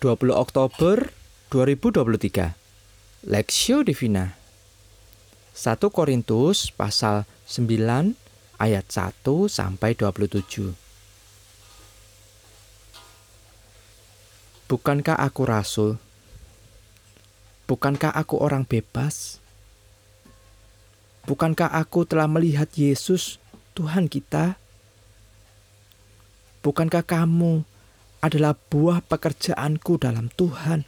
20 Oktober 2023 Lexio Divina 1 Korintus pasal 9 ayat 1 sampai 27 Bukankah aku rasul? Bukankah aku orang bebas? Bukankah aku telah melihat Yesus, Tuhan kita? Bukankah kamu adalah buah pekerjaanku dalam Tuhan.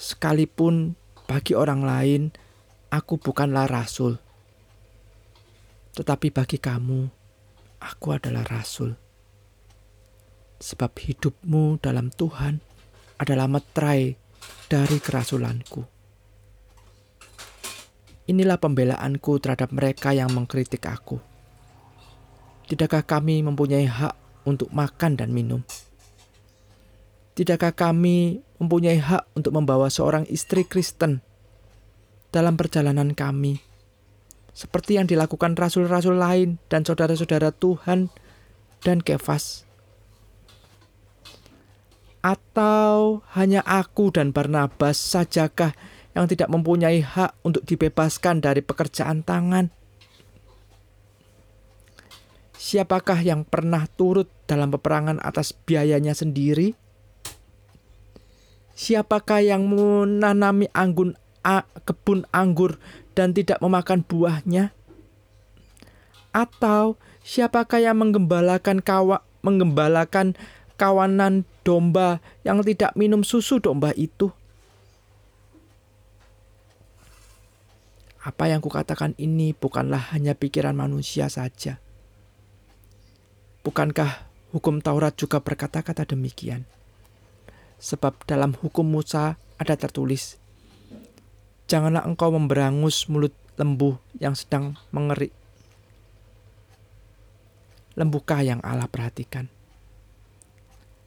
Sekalipun bagi orang lain aku bukanlah rasul, tetapi bagi kamu aku adalah rasul. Sebab hidupmu dalam Tuhan adalah metrai dari kerasulanku. Inilah pembelaanku terhadap mereka yang mengkritik aku Tidakkah kami mempunyai hak untuk makan dan minum? Tidakkah kami mempunyai hak untuk membawa seorang istri Kristen dalam perjalanan kami, seperti yang dilakukan rasul-rasul lain dan saudara-saudara Tuhan dan Kefas? Atau hanya aku dan Barnabas sajakah yang tidak mempunyai hak untuk dibebaskan dari pekerjaan tangan? Siapakah yang pernah turut dalam peperangan atas biayanya sendiri? Siapakah yang menanami anggun a, kebun anggur dan tidak memakan buahnya? Atau siapakah yang menggembalakan kawa, menggembalakan kawanan domba yang tidak minum susu domba itu? Apa yang kukatakan ini bukanlah hanya pikiran manusia saja Bukankah hukum Taurat juga berkata-kata demikian? Sebab dalam hukum Musa ada tertulis, Janganlah engkau memberangus mulut lembu yang sedang mengerik. Lembukah yang Allah perhatikan?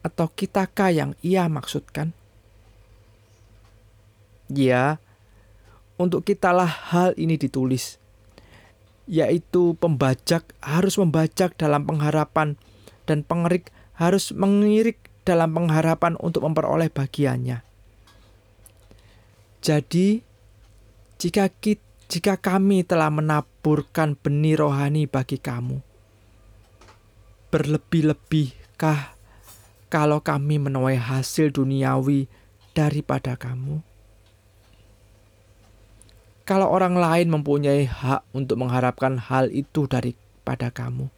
Atau kitakah yang ia maksudkan? Ya, untuk kitalah hal ini ditulis yaitu pembajak harus membajak dalam pengharapan dan pengerik harus mengirik dalam pengharapan untuk memperoleh bagiannya. Jadi, jika kita, jika kami telah menaburkan benih rohani bagi kamu, berlebih-lebihkah kalau kami menuai hasil duniawi daripada kamu? Kalau orang lain mempunyai hak untuk mengharapkan hal itu daripada kamu?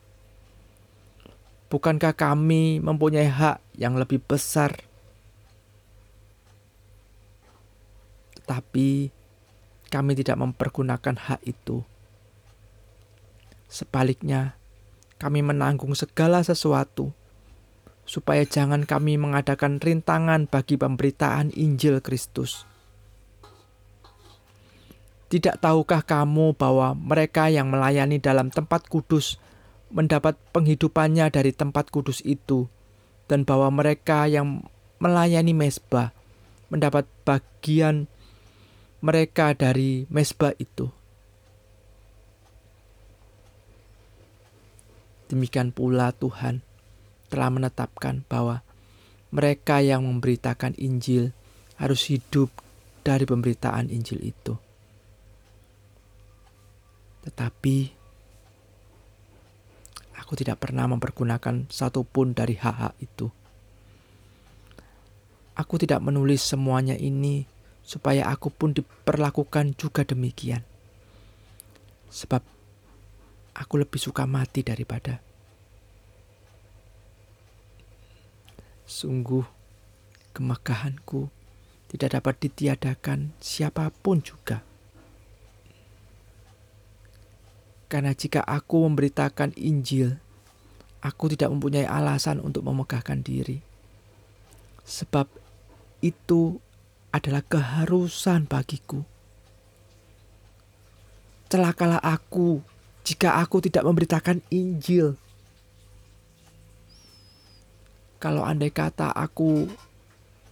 Bukankah kami mempunyai hak yang lebih besar? Tetapi kami tidak mempergunakan hak itu. Sebaliknya, kami menanggung segala sesuatu supaya jangan kami mengadakan rintangan bagi pemberitaan Injil Kristus tidak tahukah kamu bahwa mereka yang melayani dalam tempat kudus mendapat penghidupannya dari tempat kudus itu, dan bahwa mereka yang melayani mesbah mendapat bagian mereka dari mesbah itu? Demikian pula Tuhan telah menetapkan bahwa mereka yang memberitakan Injil harus hidup dari pemberitaan Injil itu. Tetapi aku tidak pernah mempergunakan satupun dari hak-hak itu. Aku tidak menulis semuanya ini supaya aku pun diperlakukan juga demikian. Sebab aku lebih suka mati daripada. Sungguh, kemagahanku tidak dapat ditiadakan siapa pun juga. Karena jika aku memberitakan Injil, aku tidak mempunyai alasan untuk memegahkan diri. Sebab itu adalah keharusan bagiku. Celakalah aku jika aku tidak memberitakan Injil. Kalau andai kata aku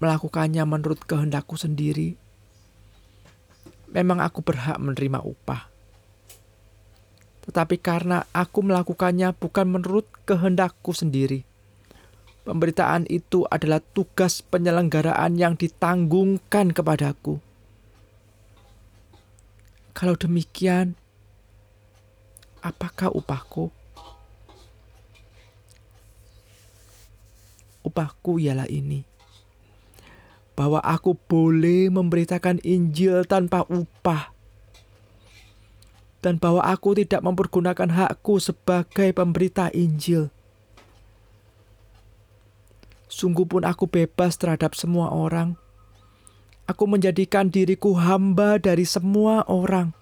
melakukannya menurut kehendakku sendiri, memang aku berhak menerima upah. Tetapi karena aku melakukannya bukan menurut kehendakku sendiri, pemberitaan itu adalah tugas penyelenggaraan yang ditanggungkan kepadaku. Kalau demikian, apakah upahku? Upahku ialah ini bahwa aku boleh memberitakan Injil tanpa upah, dan bahwa aku tidak mempergunakan hakku sebagai pemberita Injil. Sungguh pun aku bebas terhadap semua orang. Aku menjadikan diriku hamba dari semua orang,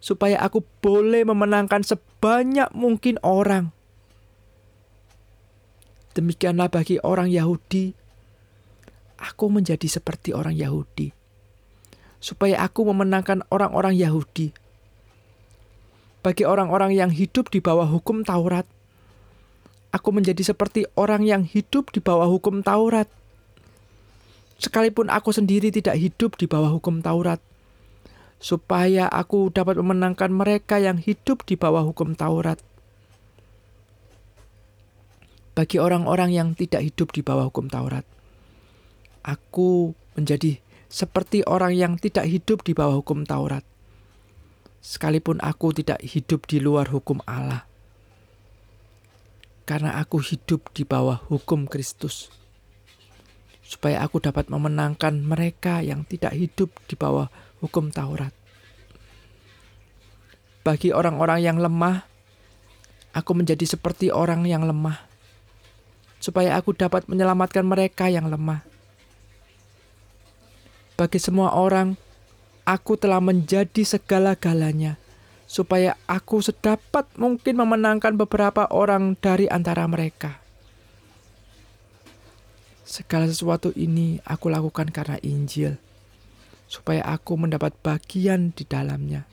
supaya aku boleh memenangkan sebanyak mungkin orang. Demikianlah bagi orang Yahudi aku menjadi seperti orang Yahudi, supaya aku memenangkan orang-orang Yahudi. Bagi orang-orang yang hidup di bawah hukum Taurat, aku menjadi seperti orang yang hidup di bawah hukum Taurat. Sekalipun aku sendiri tidak hidup di bawah hukum Taurat, supaya aku dapat memenangkan mereka yang hidup di bawah hukum Taurat. Bagi orang-orang yang tidak hidup di bawah hukum Taurat, aku menjadi seperti orang yang tidak hidup di bawah hukum Taurat. Sekalipun aku tidak hidup di luar hukum Allah. Karena aku hidup di bawah hukum Kristus. Supaya aku dapat memenangkan mereka yang tidak hidup di bawah hukum Taurat. Bagi orang-orang yang lemah, aku menjadi seperti orang yang lemah. Supaya aku dapat menyelamatkan mereka yang lemah bagi semua orang, aku telah menjadi segala-galanya, supaya aku sedapat mungkin memenangkan beberapa orang dari antara mereka. Segala sesuatu ini aku lakukan karena Injil, supaya aku mendapat bagian di dalamnya.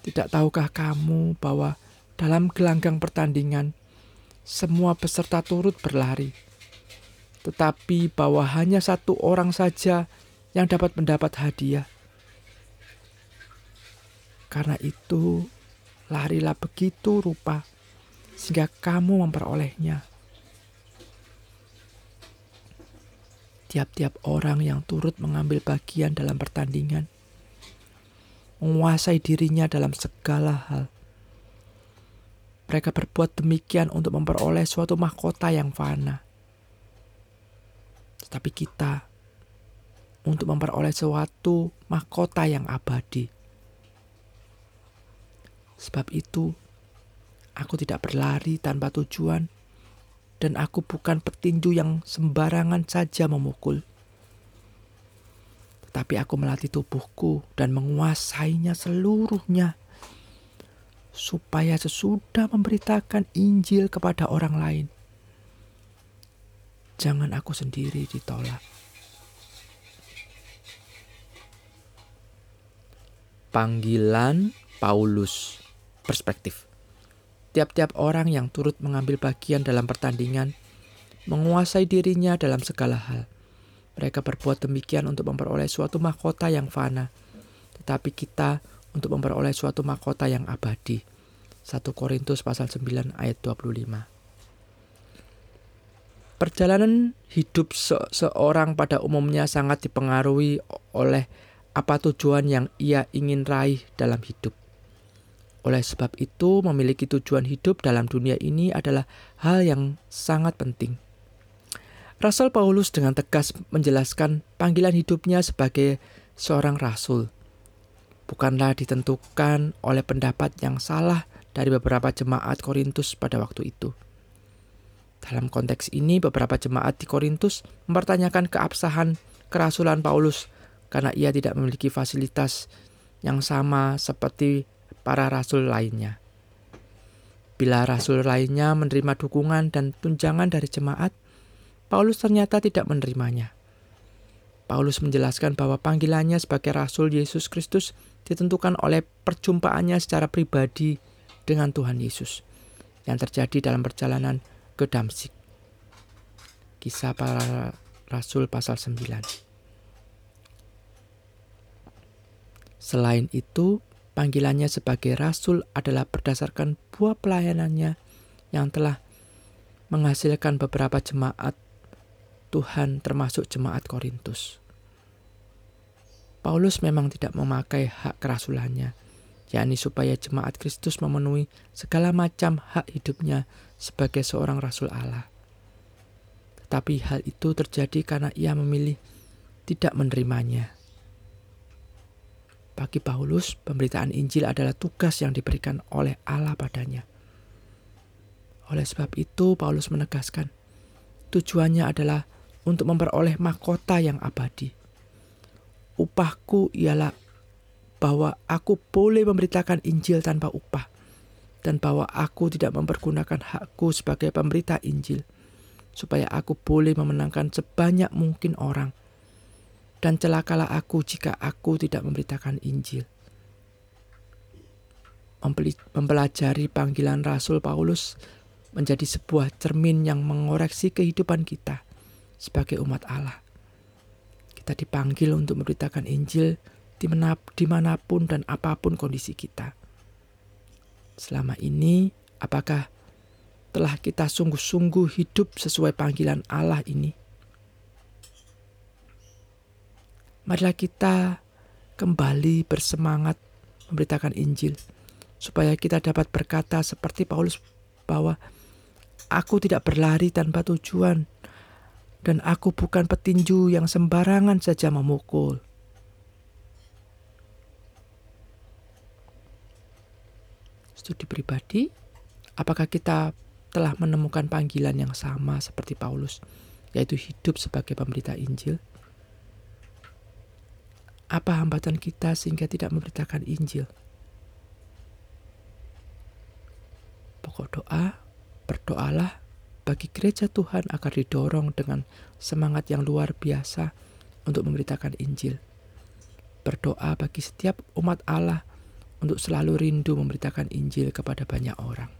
Tidak tahukah kamu bahwa dalam gelanggang pertandingan, semua peserta turut berlari? Tetapi bahwa hanya satu orang saja yang dapat mendapat hadiah. Karena itu, larilah begitu rupa sehingga kamu memperolehnya. Tiap-tiap orang yang turut mengambil bagian dalam pertandingan menguasai dirinya dalam segala hal. Mereka berbuat demikian untuk memperoleh suatu mahkota yang fana tetapi kita untuk memperoleh suatu mahkota yang abadi. Sebab itu, aku tidak berlari tanpa tujuan, dan aku bukan petinju yang sembarangan saja memukul. Tetapi aku melatih tubuhku dan menguasainya seluruhnya, supaya sesudah memberitakan Injil kepada orang lain, Jangan aku sendiri ditolak. Panggilan Paulus Perspektif Tiap-tiap orang yang turut mengambil bagian dalam pertandingan menguasai dirinya dalam segala hal. Mereka berbuat demikian untuk memperoleh suatu mahkota yang fana, tetapi kita untuk memperoleh suatu mahkota yang abadi. 1 Korintus pasal 9 ayat 25. Perjalanan hidup se seorang pada umumnya sangat dipengaruhi oleh apa tujuan yang ia ingin raih dalam hidup. Oleh sebab itu, memiliki tujuan hidup dalam dunia ini adalah hal yang sangat penting. Rasul Paulus dengan tegas menjelaskan panggilan hidupnya sebagai seorang rasul. Bukanlah ditentukan oleh pendapat yang salah dari beberapa jemaat Korintus pada waktu itu. Dalam konteks ini, beberapa jemaat di Korintus mempertanyakan keabsahan kerasulan Paulus karena ia tidak memiliki fasilitas yang sama seperti para rasul lainnya. Bila rasul lainnya menerima dukungan dan tunjangan dari jemaat, Paulus ternyata tidak menerimanya. Paulus menjelaskan bahwa panggilannya sebagai rasul Yesus Kristus ditentukan oleh perjumpaannya secara pribadi dengan Tuhan Yesus yang terjadi dalam perjalanan ke Damsik. Kisah para Rasul pasal 9. Selain itu, panggilannya sebagai rasul adalah berdasarkan buah pelayanannya yang telah menghasilkan beberapa jemaat Tuhan termasuk jemaat Korintus. Paulus memang tidak memakai hak kerasulannya, yakni supaya jemaat Kristus memenuhi segala macam hak hidupnya sebagai seorang rasul Allah. Tetapi hal itu terjadi karena ia memilih tidak menerimanya. Bagi Paulus, pemberitaan Injil adalah tugas yang diberikan oleh Allah padanya. Oleh sebab itu, Paulus menegaskan, tujuannya adalah untuk memperoleh mahkota yang abadi. Upahku ialah bahwa aku boleh memberitakan Injil tanpa upah, dan bahwa aku tidak mempergunakan hakku sebagai pemberita Injil, supaya aku boleh memenangkan sebanyak mungkin orang. Dan celakalah aku jika aku tidak memberitakan Injil mempelajari panggilan Rasul Paulus menjadi sebuah cermin yang mengoreksi kehidupan kita sebagai umat Allah. Kita dipanggil untuk memberitakan Injil di mana pun dan apa pun kondisi kita. Selama ini, apakah telah kita sungguh-sungguh hidup sesuai panggilan Allah ini? Marilah kita kembali bersemangat memberitakan Injil, supaya kita dapat berkata seperti Paulus bahwa Aku tidak berlari tanpa tujuan, dan aku bukan petinju yang sembarangan saja memukul. Studi pribadi, apakah kita telah menemukan panggilan yang sama seperti Paulus, yaitu hidup sebagai pemberita Injil? Apa hambatan kita sehingga tidak memberitakan Injil? Pokok doa Berdoalah bagi gereja Tuhan agar didorong dengan semangat yang luar biasa untuk memberitakan Injil. Berdoa bagi setiap umat Allah untuk selalu rindu memberitakan Injil kepada banyak orang.